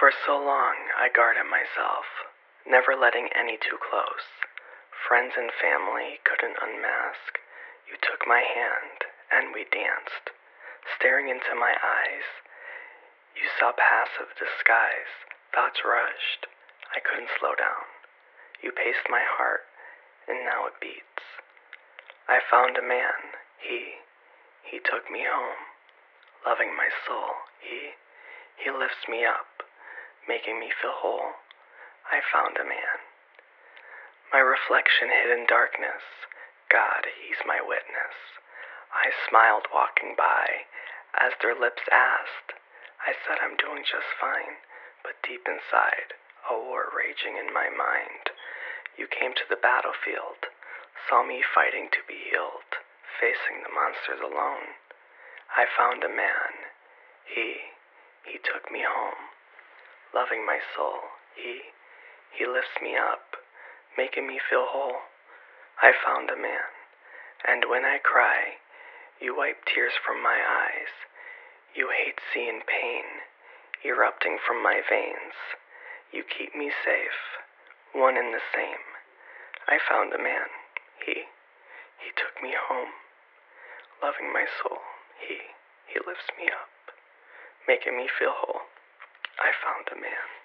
For so long I guarded myself, never letting any too close. Friends and family couldn't unmask. You took my hand and we danced, staring into my eyes. You saw passive disguise, thoughts rushed. I couldn't slow down. You paced my heart, and now it beats. I found a man, he, he took me home, loving my soul, he, he lifts me up, making me feel whole. I found a man. My reflection hid in darkness, God, he's my witness. I smiled walking by as their lips asked. I said I'm doing just fine, but deep inside, a war raging in my mind. You came to the battlefield, saw me fighting to be healed, facing the monsters alone. I found a man. He, he took me home, loving my soul. He, he lifts me up, making me feel whole. I found a man, and when I cry, you wipe tears from my eyes. You hate seeing pain erupting from my veins. You keep me safe, one and the same. I found a man. He, he took me home, loving my soul. He, he lifts me up, making me feel whole. I found a man.